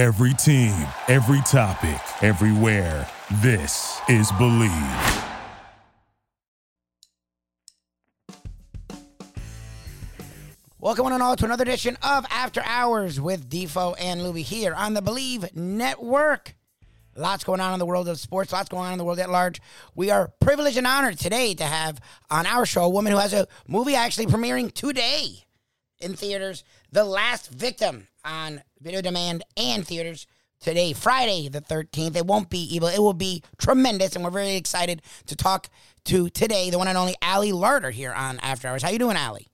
Every team, every topic, everywhere. This is Bleav. Welcome one and all to another edition of After Hours with Defo and Luby here on the Bleav Network. Lots going on in the world of sports, lots going on in the world at large. We are privileged and honored today to have on our show a woman who has a movie actually premiering today in theaters, The Last Victim on video demand and theaters today, Friday the 13th. It won't be evil, it will be tremendous, and we're very excited to talk to today the one and only Ali Larter here on After Hours. How you doing, Ali?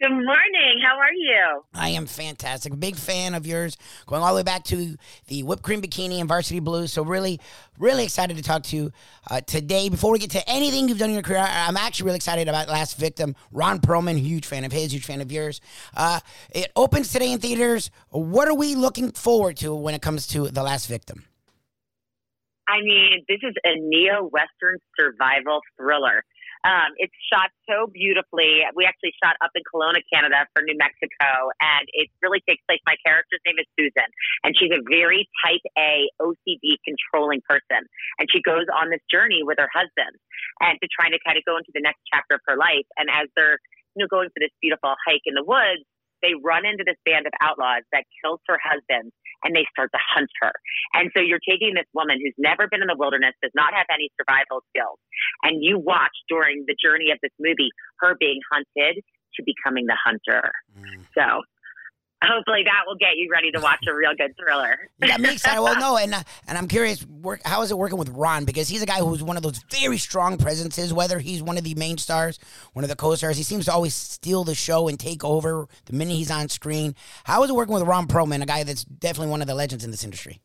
Good morning. How are you? I am fantastic. Big fan of yours. Going all the way back to the whipped cream bikini and varsity blues. So really, really excited to talk to you uh, today. Before we get to anything you've done in your career, I'm actually really excited about Last Victim. Ron Perlman, huge fan of his, huge fan of yours. Uh, it opens today in theaters. What are we looking forward to when it comes to The Last Victim? I mean, this is a neo Western survival thriller. Um, it's shot so beautifully. We actually shot up in Kelowna, Canada for New Mexico, and it really takes place. My character's name is Susan, and she's a very type A OCD controlling person. And she goes on this journey with her husband and to trying to kind of go into the next chapter of her life. And as they're you know going for this beautiful hike in the woods, they run into this band of outlaws that kills her husband and they start to hunt her. And so you're taking this woman who's never been in the wilderness, does not have any survival skills, and you watch during the journey of this movie her being hunted to becoming the hunter. Mm. So hopefully that will get you ready to watch a real good thriller. yeah, makes sense. Well, no, and uh, and I'm curious, work, how is it working with Ron? Because he's a guy who's one of those very strong presences. Whether he's one of the main stars, one of the co-stars, he seems to always steal the show and take over the minute he's on screen. How is it working with Ron Perlman, a guy that's definitely one of the legends in this industry?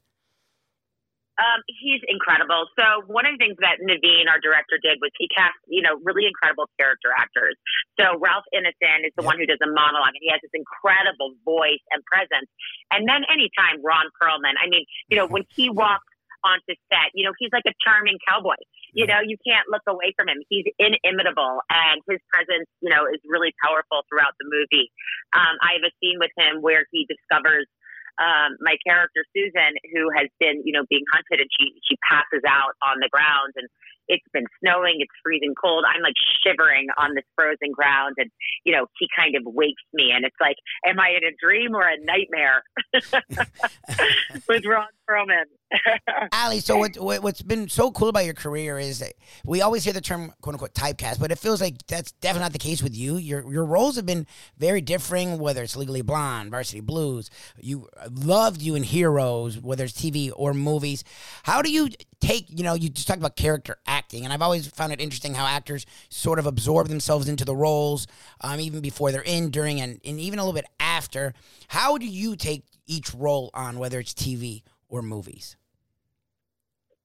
Um, he's incredible. So one of the things that Naveen, our director, did was he cast, you know, really incredible character actors. So Ralph Ineson is the one who does a monologue, and he has this incredible voice and presence. And then anytime Ron Perlman, I mean, you know, when he walks onto set, you know, he's like a charming cowboy. You know, you can't look away from him. He's inimitable, and his presence, you know, is really powerful throughout the movie. Um, I have a scene with him where he discovers um, my character Susan, who has been, you know, being hunted, and she she passes out on the ground, and it's been snowing, it's freezing cold. I'm like shivering on this frozen ground, and you know, he kind of wakes me, and it's like, am I in a dream or a nightmare? With Ron Perlman. Ali, so what, what has been so cool about your career is that we always hear the term "quote unquote" typecast, but it feels like that's definitely not the case with you. Your your roles have been very differing, whether it's Legally Blonde, Varsity Blues. You loved you in Heroes, whether it's TV or movies. How do you take? You know, you just talked about character acting, and I've always found it interesting how actors sort of absorb themselves into the roles, um, even before they're in, during, and, and even a little bit after. How do you take each role on, whether it's TV or movies?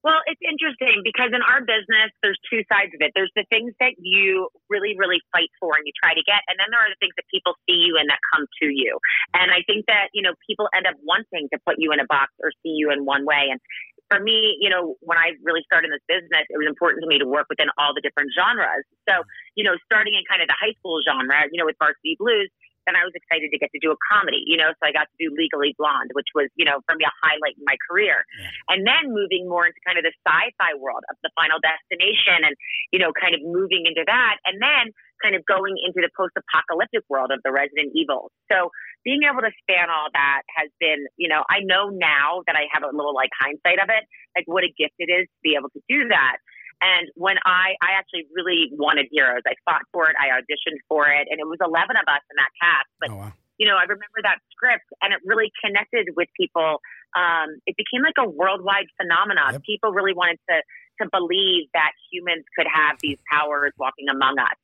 Well, it's interesting because in our business, there's two sides of it. There's the things that you really, really fight for and you try to get, and then there are the things that people see you and that come to you. And I think that, you know, people end up wanting to put you in a box or see you in one way. And for me, you know, when I really started in this business, it was important to me to work within all the different genres. So, you know, starting in kind of the high school genre, you know, with Varsity Blues, then I was excited to get to do a comedy, you know, so I got to do Legally Blonde, which was, you know, for me a highlight in my career. Yeah. And then moving more into kind of the sci-fi world of the final destination and, you know, kind of moving into that. And then kind of going into the post-apocalyptic world of the Resident Evil. So being able to span all that has been, you know, I know now that I have a little like hindsight of it, like what a gift it is to be able to do that. And when I, I actually really wanted Heroes, I fought for it, I auditioned for it, and it was 11 of us in that cast. But, oh, wow. you know, I remember that script and it really connected with people. Um, it became like a worldwide phenomenon. Yep. People really wanted to, to believe that humans could have these powers walking among us.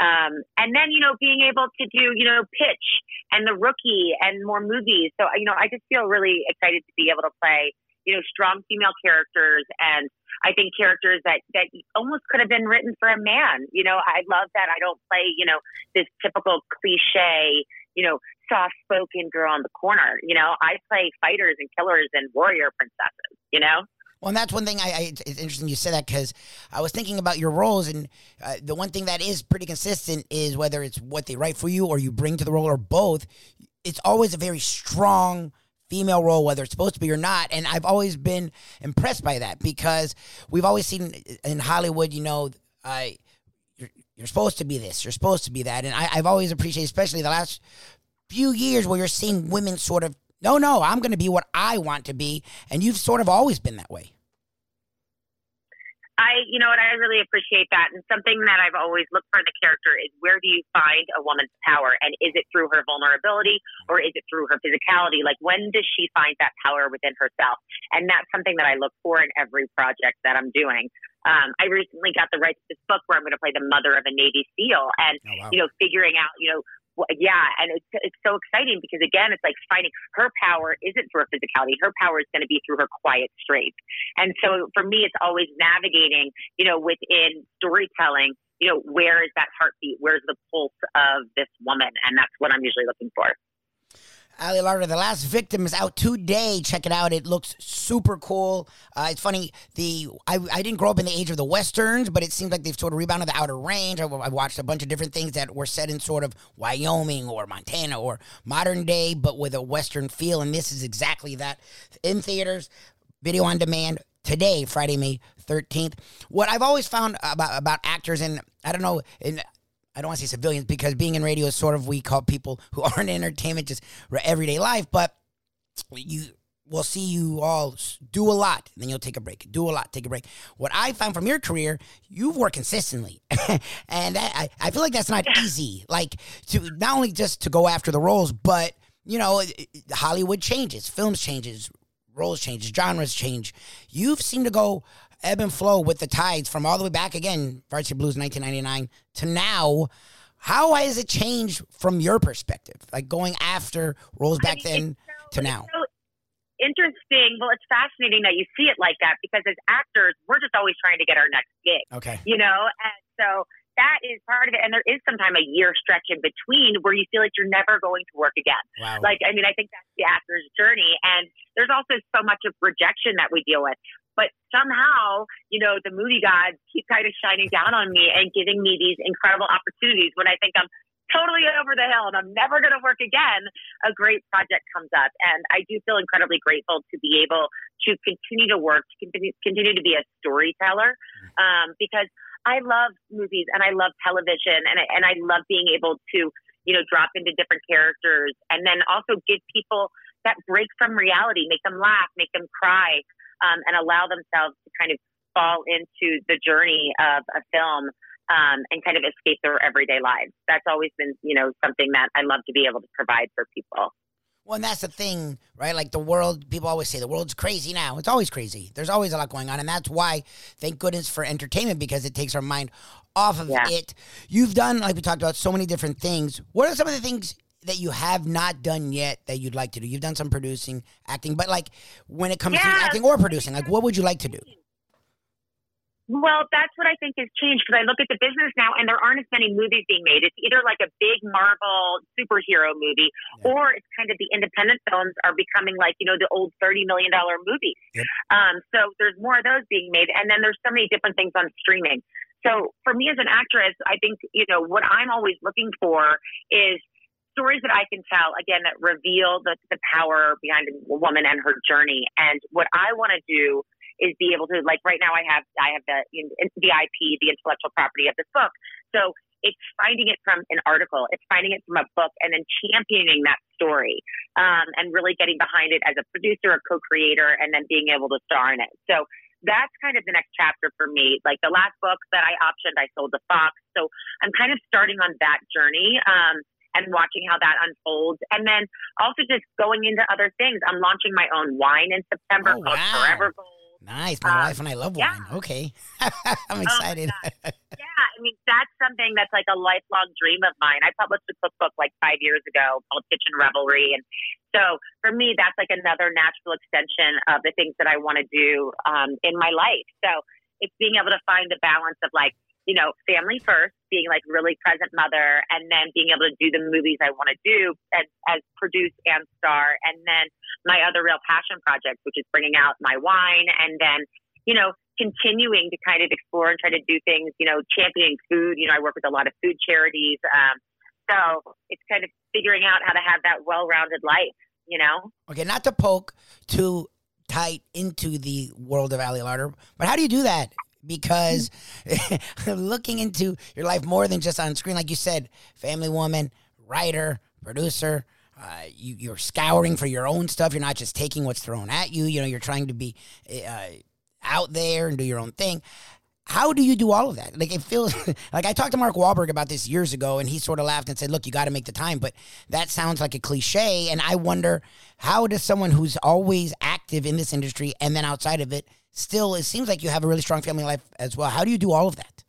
Um, and then, you know, being able to do, you know, pitch and the rookie and more movies. So, you know, I just feel really excited to be able to play, you know, strong female characters and I think characters that that almost could have been written for a man. You know, I love that I don't play, you know, this typical cliche, you know, soft spoken girl in the corner. You know, I play fighters and killers and warrior princesses, you know? Well, and that's one thing I, I it's interesting you said that because I was thinking about your roles, and uh, the one thing that is pretty consistent is whether it's what they write for you or you bring to the role or both. It's always a very strong female role, whether it's supposed to be or not. And I've always been impressed by that because we've always seen in Hollywood, you know. You're, you're supposed to be this. You're supposed to be that, and I, I've always appreciated, especially the last few years, where you're seeing women sort of, no, no, I'm going to be what I want to be, and you've sort of always been that way. I, you know what, I really appreciate that. And something that I've always looked for in the character is where do you find a woman's power? And is it through her vulnerability or is it through her physicality? Like, when does she find that power within herself? And that's something that I look for in every project that I'm doing. Um, I recently got the rights to this book where I'm going to play the mother of a Navy SEAL, and oh, wow. you know, figuring out, you know, yeah, and it's it's so exciting because again, it's like finding her power isn't through her physicality. Her power is going to be through her quiet strength. And so for me, it's always navigating, you know, within storytelling. You know, where is that heartbeat? Where's the pulse of this woman? And that's what I'm usually looking for. Ali Larter, The Last Victim is out today. Check it out. It looks super cool. Uh, it's funny. The I, I didn't grow up in the age of the westerns, but it seems like they've sort of rebounded the Outer Range. I, I watched a bunch of different things that were set in sort of Wyoming or Montana or modern day, but with a western feel. And this is exactly that. In theaters, video on demand today, Friday, May 13th. What I've always found about about actors, and I don't know, and I don't want to say civilians because being in radio is sort of we call people who aren't in entertainment just everyday life, but you will see you all do a lot, then you'll take a break. Do a lot, take a break. What I found from your career, you've worked consistently, and that, I, I feel like that's not easy. Like to not only just to go after the roles, but you know, Hollywood changes, films changes, roles changes, genres change. You've seemed to go ebb and flow with the tides from all the way back again, Varsity Blues 1999 to now. How has it changed from your perspective? Like going after roles back I mean, then so, to now? So interesting. Well, it's fascinating that you see it like that because as actors, we're just always trying to get our next gig. Okay. You know, and so that is part of it. And there is sometimes a year stretch in between where you feel like you're never going to work again. Wow. Like, I mean, I think that's the actor's journey. And there's also so much of rejection that we deal with. But somehow, you know, the movie gods keep kind of shining down on me and giving me these incredible opportunities when I think I'm totally over the hill and I'm never going to work again, a great project comes up. And I do feel incredibly grateful to be able to continue to work, to continue, continue to be a storyteller, um, because I love movies and I love television and I, and I love being able to, you know, drop into different characters and then also give people that break from reality, make them laugh, make them cry um, and allow themselves to kind of fall into the journey of a film um, and kind of escape their everyday lives. That's always been, you know, something that I love to be able to provide for people. Well, and that's the thing, right? Like the world, people always say the world's crazy now. It's always crazy. There's always a lot going on. And that's why, thank goodness for entertainment because it takes our mind off of yeah. it. You've done, like we talked about, so many different things. What are some of the things that you have not done yet that you'd like to do? You've done some producing, acting, but like when it comes yeah. to acting or producing, like what would you like to do? Well, that's what I think has changed because I look at the business now and there aren't as many movies being made. It's either like a big Marvel superhero movie yeah. or it's kind of the independent films are becoming like, you know, the old $30 million movies. Yep. Um, so there's more of those being made. And then there's so many different things on streaming. So for me as an actress, I think, you know, what I'm always looking for is stories that I can tell again that reveal the, the power behind a woman and her journey. And what I want to do is be able to like right now I have I have the the IP the intellectual property of this book. So it's finding it from an article, it's finding it from a book, and then championing that story um, and really getting behind it as a producer, a co-creator, and then being able to star in it. So that's kind of the next chapter for me. Like the last book that I optioned, I sold to Fox. So I'm kind of starting on that journey. Um, and watching how that unfolds. And then also just going into other things. I'm launching my own wine in September oh, called wow. Forever Gold. Nice. My um, wife and I love yeah. wine. Okay. I'm oh excited. Oh yeah. I mean, that's something that's like a lifelong dream of mine. I published a cookbook like five years ago called Kitchen Revelry. And so for me, that's like another natural extension of the things that I want to do um, in my life. So it's being able to find the balance of like, you know, family first, being like really present mother, and then being able to do the movies I want to do as, as produce and star, and then my other real passion project, which is bringing out my wine, and then you know continuing to kind of explore and try to do things, you know, championing food. You know, I work with a lot of food charities, um, so it's kind of figuring out how to have that well-rounded life you know? Okay, not to poke too tight into the world of Ali Larter, but how do you do that? Because looking into your life more than just on screen, like you said, family woman, writer, producer, uh, you, you're scouring for your own stuff. You're not just taking what's thrown at you. You know, you're trying to be uh, out there and do your own thing. How do you do all of that? Like it feels like I talked to Mark Wahlberg about this years ago, and he sort of laughed and said, "Look, you got to make the time." But that sounds like a cliche, and I wonder how does someone who's always active in this industry and then outside of it still? It seems like you have a really strong family life as well. How do you do all of that?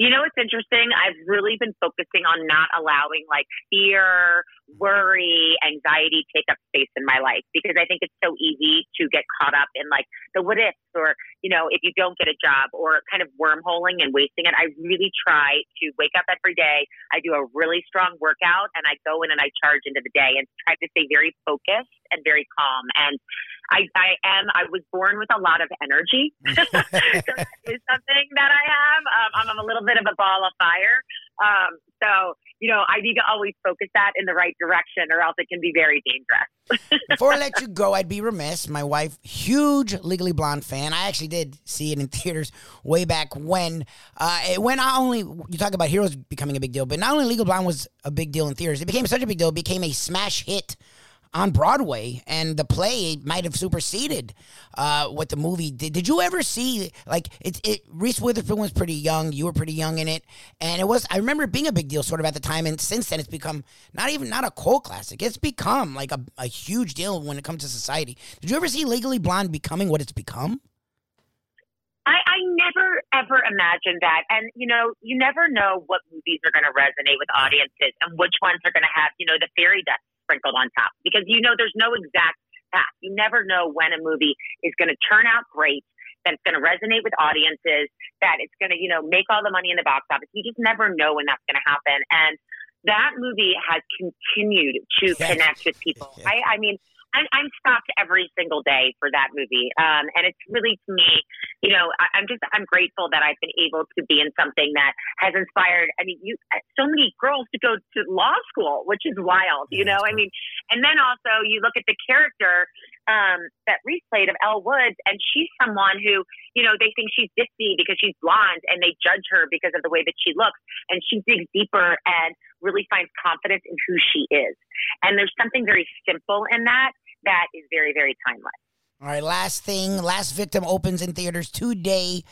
You know, it's interesting. I've really been focusing on not allowing like fear, worry, anxiety take up space in my life because I think it's so easy to get caught up in like the what ifs or, you know, if you don't get a job or kind of wormholing and wasting it. I really try to wake up every day. I do a really strong workout and I go in and I charge into the day and try to stay very focused and very calm. And I, I am. I was born with a lot of energy. so that is something that I have. Um, I'm a little bit of a ball of fire. Um, so you know, I need to always focus that in the right direction, or else it can be very dangerous. Before I let you go, I'd be remiss. My wife, huge Legally Blonde fan. I actually did see it in theaters way back when. Uh, it, when not only you talk about heroes becoming a big deal, but not only Legal Blonde was a big deal in theaters, it became such a big deal. It became a smash hit on Broadway, and the play might have superseded uh, what the movie did. Did you ever see like it? It Reese Witherspoon was pretty young. You were pretty young in it, and it was. I remember it being a big deal sort of at the time, and since then it's become not even not a cult classic. It's become like a, a huge deal when it comes to society. Did you ever see Legally Blonde becoming what it's become? I, I never ever imagined that. And, you know, you never know what movies are going to resonate with audiences and which ones are going to have, you know, the fairy dust sprinkled on top because you know there's no exact path. You never know when a movie is going to turn out great, that it's going to resonate with audiences, that it's going to, you know, make all the money in the box office. You just never know when that's going to happen. And that movie has continued to connect with people. I, I mean, I'm, I'm stopped every single day for that movie. Um, and it's really to me, you know, I, I'm just, I'm grateful that I've been able to be in something that has inspired, I mean, you, so many girls to go to law school, which is wild, you know, I mean, and then also you look at the character, um, that Reese played of Elle Woods, and she's someone who, you know, they think she's ditzy because she's blonde and they judge her because of the way that she looks. And she digs deeper and really finds confidence in who she is. And there's something very simple in that that is very, very timeless. All right, last thing. Last Victim opens in theaters today.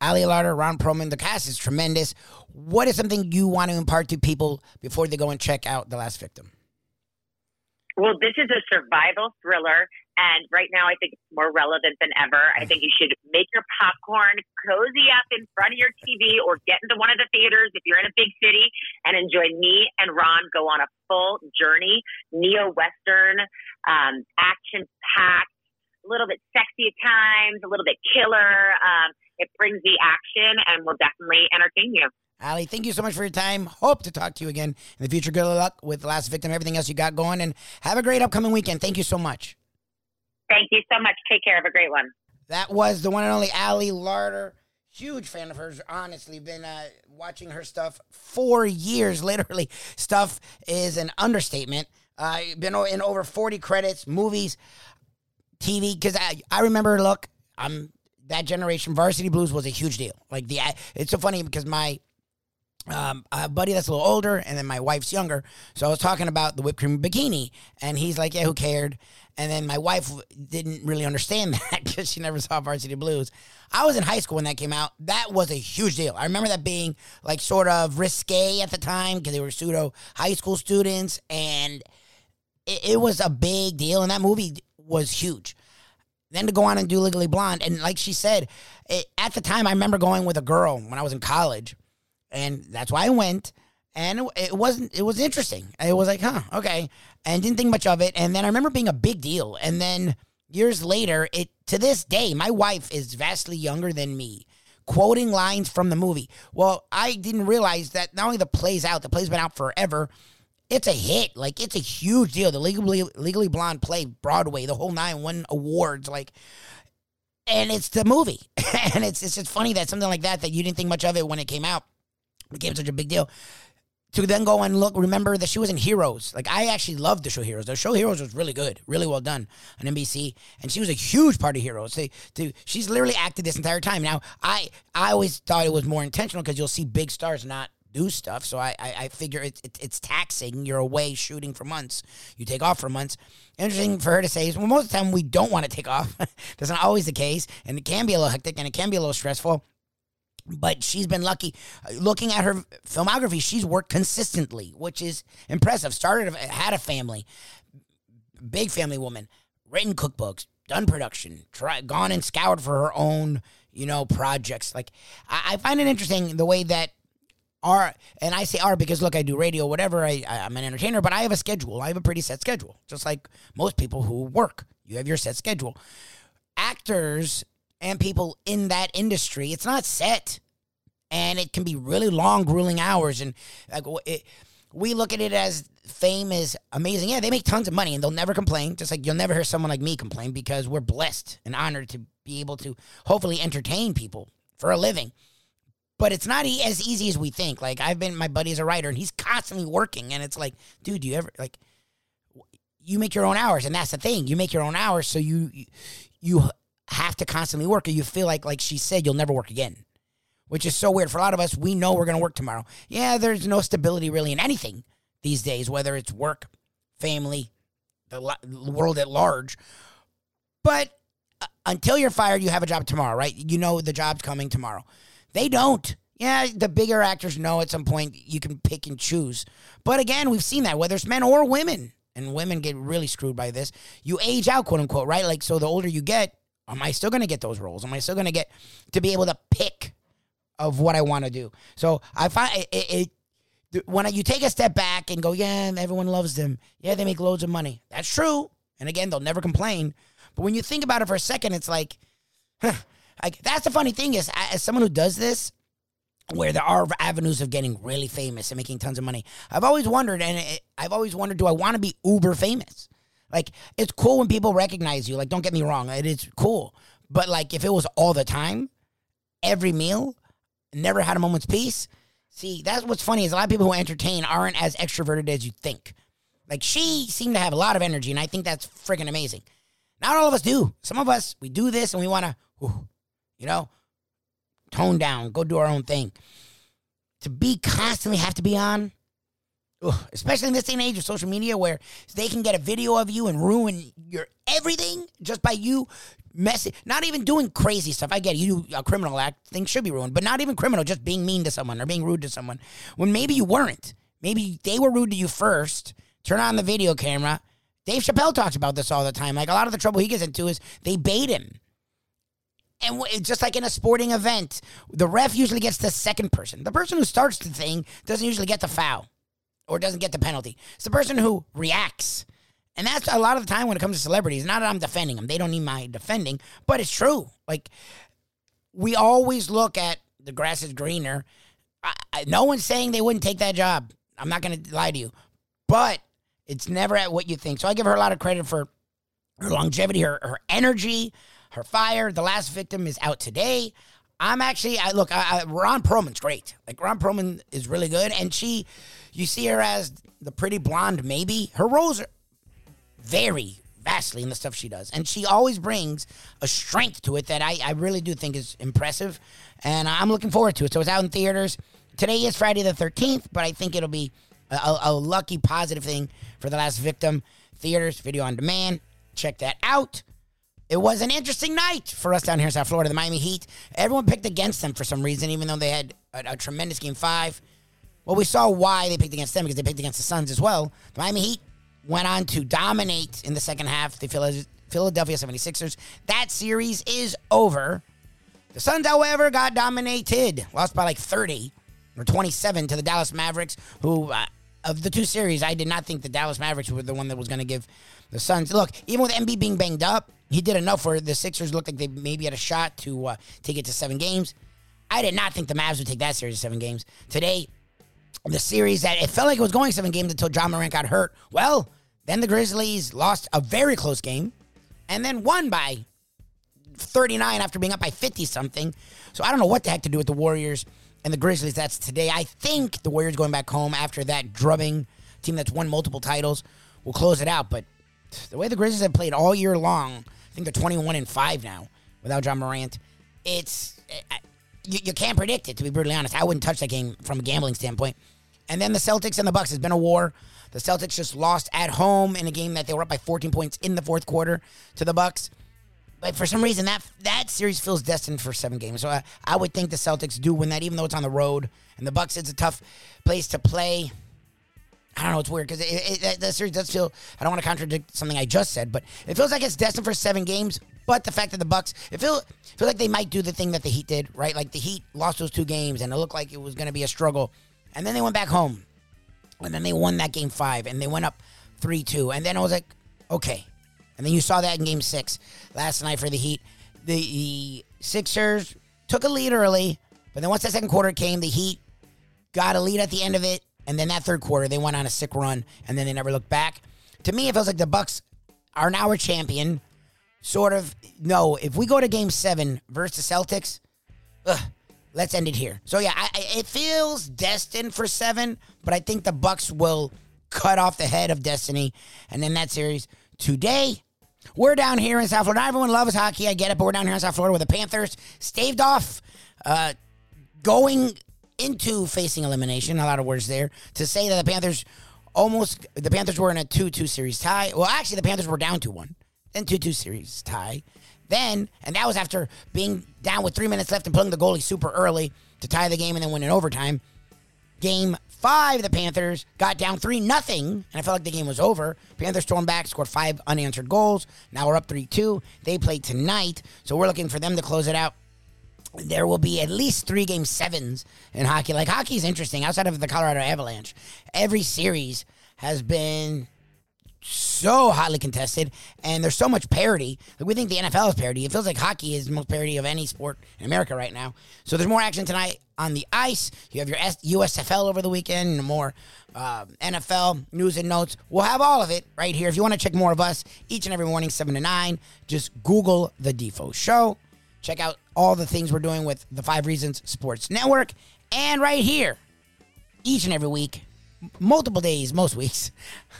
Ali Larter, Ron Perlman, the cast is tremendous. What is something you want to impart to people before they go and check out The Last Victim? Well, this is a survival thriller, and right now I think it's more relevant than ever. I think you should make your popcorn, cozy up in front of your TV, or get into one of the theaters if you're in a big city and enjoy me and Ron go on a full journey, neo Western, um, action packed, a little bit sexy at times, a little bit killer. Um, it brings the action and will definitely entertain you. Ali, thank you so much for your time. Hope to talk to you again in the future. Good luck with Last Victim, everything else you got going, and have a great upcoming weekend. Thank you so much. Thank you so much. Take care. Have a great one. That was the one and only Ali Larter. Huge fan of hers, honestly. Been uh, watching her stuff for years, literally. Stuff is an understatement. Uh, been in over 40 credits, movies, TV. Because I, I remember, look, I'm that generation. Varsity Blues was a huge deal. Like the, it's so funny because my um, a buddy that's a little older, and then my wife's younger. So I was talking about the whipped cream bikini, and he's like, "Yeah, who cared?" And then my wife didn't really understand that because she never saw Varsity Blues. I was in high school when that came out. That was a huge deal. I remember that being like sort of risque at the time because they were pseudo high school students, and it, it was a big deal. And that movie was huge. Then to go on and do Legally Blonde, and like she said, it, at the time, I remember going with a girl when I was in college and that's why I went. And it, it wasn't. It was interesting. It was like, huh, okay, and didn't think much of it. And then I remember being a big deal. And then years later, it to this day, my wife is vastly younger than me, quoting lines from the movie. Well, I didn't realize that not only the play's out, the play's been out forever. It's a hit. Like it's a huge deal. The legally legally blonde play Broadway, the whole nine, won awards. Like and it's the movie. and it's it's just funny that something like that that you didn't think much of it when it came out became such a big deal. to then go and look, remember that she was in Heroes. Like I actually loved the show Heroes. The show Heroes was really good, really well done on NBC, and she was a huge part of Heroes. They, she's literally acted this entire time. Now I I always thought it was more intentional because you'll see big stars not do stuff. So I I, I figure it's it, it's taxing. You're away shooting for months. You take off for months. Interesting for her to say is well, most of the time we don't want to take off. That's not always the case, and it can be a little hectic and it can be a little stressful but she's been lucky. Uh, looking at her filmography, she's worked consistently, which is impressive. Started, uh, had a family, big family woman, written cookbooks, done production, try, gone and scoured for her own, you know, projects. Like I, I find it interesting the way that our and I say our because look, I do radio, whatever. I, I I'm an entertainer, but I have a schedule. I have a pretty set schedule, just like most people who work. You have your set schedule. Actors and people in that industry, it's not set. And it can be really long, grueling hours. And like it, we look at it as fame is amazing. Yeah, they make tons of money and they'll never complain. Just like you'll never hear someone like me complain because we're blessed and honored to be able to hopefully entertain people for a living. But it's not as easy as we think. Like I've been, my buddy's a writer and he's constantly working, and it's like, dude, do you ever like? You make your own hours, and that's the thing. You make your own hours, so you you have to constantly work, or you feel like, like she said, you'll never work again, which is so weird. For a lot of us, we know we're going to work tomorrow. Yeah, there's no stability really in anything these days, whether it's work, family, the world at large. But uh, until you're fired, you have a job tomorrow, right? You know the job's coming tomorrow. They don't. Yeah, the bigger actors know at some point you can pick and choose. But again, we've seen that, whether it's men or women. And women get really screwed by this. You age out, quote unquote, right? Like, so the older you get, Am I still going to get those roles? Am I still going to get to be able to pick of what I want to do? So I find it, it, it when you take a step back and go, yeah, everyone loves them. Yeah, they make loads of money. That's true. And again, they'll never complain. But when you think about it for a second, it's like, huh, like that's the funny thing is, as someone who does this, where there are avenues of getting really famous and making tons of money, I've always wondered, and it, I've always wondered, do I want to be uber famous? Like it's cool when people recognize you. Like don't get me wrong, it is cool. But like if it was all the time, every meal, never had a moment's peace. See, that's what's funny is a lot of people who entertain aren't as extroverted as you think. Like she seemed to have a lot of energy, and I think that's freaking amazing. Not all of us do. Some of us we do this and we want to, you know, tone down, go do our own thing. To be constantly have to be on, especially in this day and age of social media where they can get a video of you and ruin your everything just by you messing, not even doing crazy stuff. I get it, you a criminal act, things should be ruined, but not even criminal, just being mean to someone or being rude to someone when maybe you weren't. Maybe they were rude to you first. Turn on the video camera. Dave Chappelle talks about this all the time. Like a lot of the trouble he gets into is they bait him. And just like in a sporting event, the ref usually gets the second person. The person who starts the thing doesn't usually get the foul or doesn't get the penalty. It's the person who reacts. And that's a lot of the time when it comes to celebrities. Not that I'm defending them, they don't need my defending, but it's true. Like, we always look at the grass is greener. I, I, no one's saying they wouldn't take that job. I'm not going to lie to you, but it's never at what you think. So I give her a lot of credit for her longevity, her, her energy, her fire. The last victim is out today. I'm actually, I look, I, I, Ron Perlman's great. Like Ron Perlman is really good, and she you see her as the pretty blonde, maybe. Her roles are vary vastly in the stuff she does. And she always brings a strength to it that I, I really do think is impressive. And I'm looking forward to it. So it's out in theaters. Today is Friday the 13th, but I think it'll be a, a lucky, positive thing for The Last Victim. Theaters, video on demand. Check that out. It was an interesting night for us down here in South Florida, the Miami Heat. Everyone picked against them for some reason, even though they had a, a tremendous game five. Well, we saw why they picked against them because they picked against the Suns as well. The Miami Heat went on to dominate in the second half the Philadelphia 76ers. That series is over. The Suns, however, got dominated, lost by like 30 or 27 to the Dallas Mavericks, who, uh, of the two series, I did not think the Dallas Mavericks were the one that was going to give the Suns. Look, even with Embiid being banged up, he did enough where the Sixers looked like they maybe had a shot to uh, take it to seven games. I did not think the Mavs would take that series to seven games. Today, the series that it felt like it was going seven games until Ja Morant got hurt. Well, then the Grizzlies lost a very close game and then won by 39 after being up by 50 something. So I don't know what the heck to do with the Warriors and the Grizzlies. That's today. I think the Warriors going back home after that drubbing team that's won multiple titles will close it out. But the way the Grizzlies have played all year long, think they're 21 and 5 now without Ja Morant. It's you, you can't predict it to be brutally honest. I wouldn't touch that game from a gambling standpoint. And then the Celtics and the Bucks has been a war. The Celtics just lost at home in a game that they were up by 14 points in the fourth quarter to the Bucks. But for some reason, that that series feels destined for seven games. So I, I would think the Celtics do win that, even though it's on the road. And the Bucks, it's a tough place to play. I don't know. It's weird because it, it, the series does feel. I don't want to contradict something I just said, but it feels like it's destined for seven games. But the fact that the Bucks, it feel feel like they might do the thing that the Heat did, right? Like the Heat lost those two games, and it looked like it was going to be a struggle, and then they went back home, and then they won that game five, and they went up three two, and then I was like, okay, and then you saw that in Game Six last night for the Heat. The, the Sixers took a lead early, but then once that second quarter came, the Heat got a lead at the end of it, and then that third quarter they went on a sick run, and then they never looked back. To me, it feels like the Bucks are now a champion. Sort of. No, if we go to Game Seven versus the Celtics, ugh, let's end it here. So yeah, I, it feels destined for seven, but I think the Bucks will cut off the head of destiny, and in that series today. We're down here in South Florida. Everyone loves hockey. I get it, but we're down here in South Florida with the Panthers staved off uh, going into facing elimination. A lot of words there to say that the Panthers almost the Panthers were in a two-two series tie. Well, actually, the Panthers were down two-one, then two-two series tie. Then, and that was after being down with three minutes left and putting the goalie super early to tie the game and then win in overtime. Game five, the Panthers got down three nothing, and I felt like the game was over. Panthers stormed back, scored five unanswered goals. Now we're up three two. They play tonight, so we're looking for them to close it out. There will be at least three game sevens in hockey. Like hockey is interesting. Outside of the Colorado Avalanche, every series has been so hotly contested, and there's so much parity. Like we think the NFL is parity. It feels like hockey is the most parity of any sport in America right now. So there's more action tonight on the ice. You have your USFL over the weekend, more uh, NFL news and notes. We'll have all of it right here. If you want to check more of us each and every morning, seven to nine, just Google the Defo Show. Check out all the things we're doing with the Five Reasons Sports Network, and right here, each and every week, multiple days, most weeks.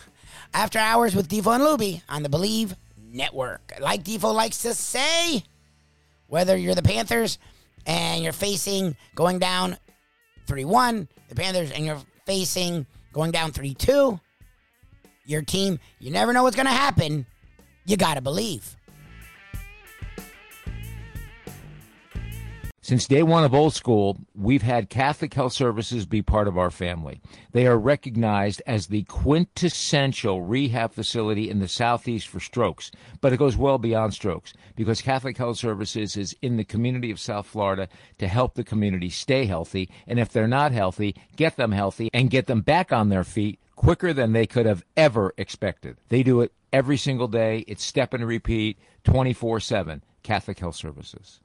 After Hours with Defo and Luby on the Bleav Network. Like Defo likes to say, whether you're the Panthers and you're facing going down 3 1, the Panthers, and you're facing going down 3 2, your team, you never know what's going to happen. You got to believe. Since day one of old school, we've had Catholic Health Services be part of our family. They are recognized as the quintessential rehab facility in the Southeast for strokes, but it goes well beyond strokes because Catholic Health Services is in the community of South Florida to help the community stay healthy. And if they're not healthy, get them healthy and get them back on their feet quicker than they could have ever expected. They do it every single day. It's step and repeat 24 7. Catholic Health Services.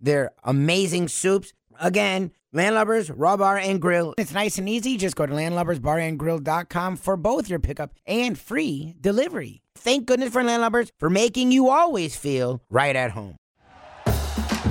their amazing soups. Again, Landlubbers, Raw Bar, and Grill. It's nice and easy. Just go to landlubbersbarandgrill.com for both your pickup and free delivery. Thank goodness for Landlubbers for making you always feel right at home.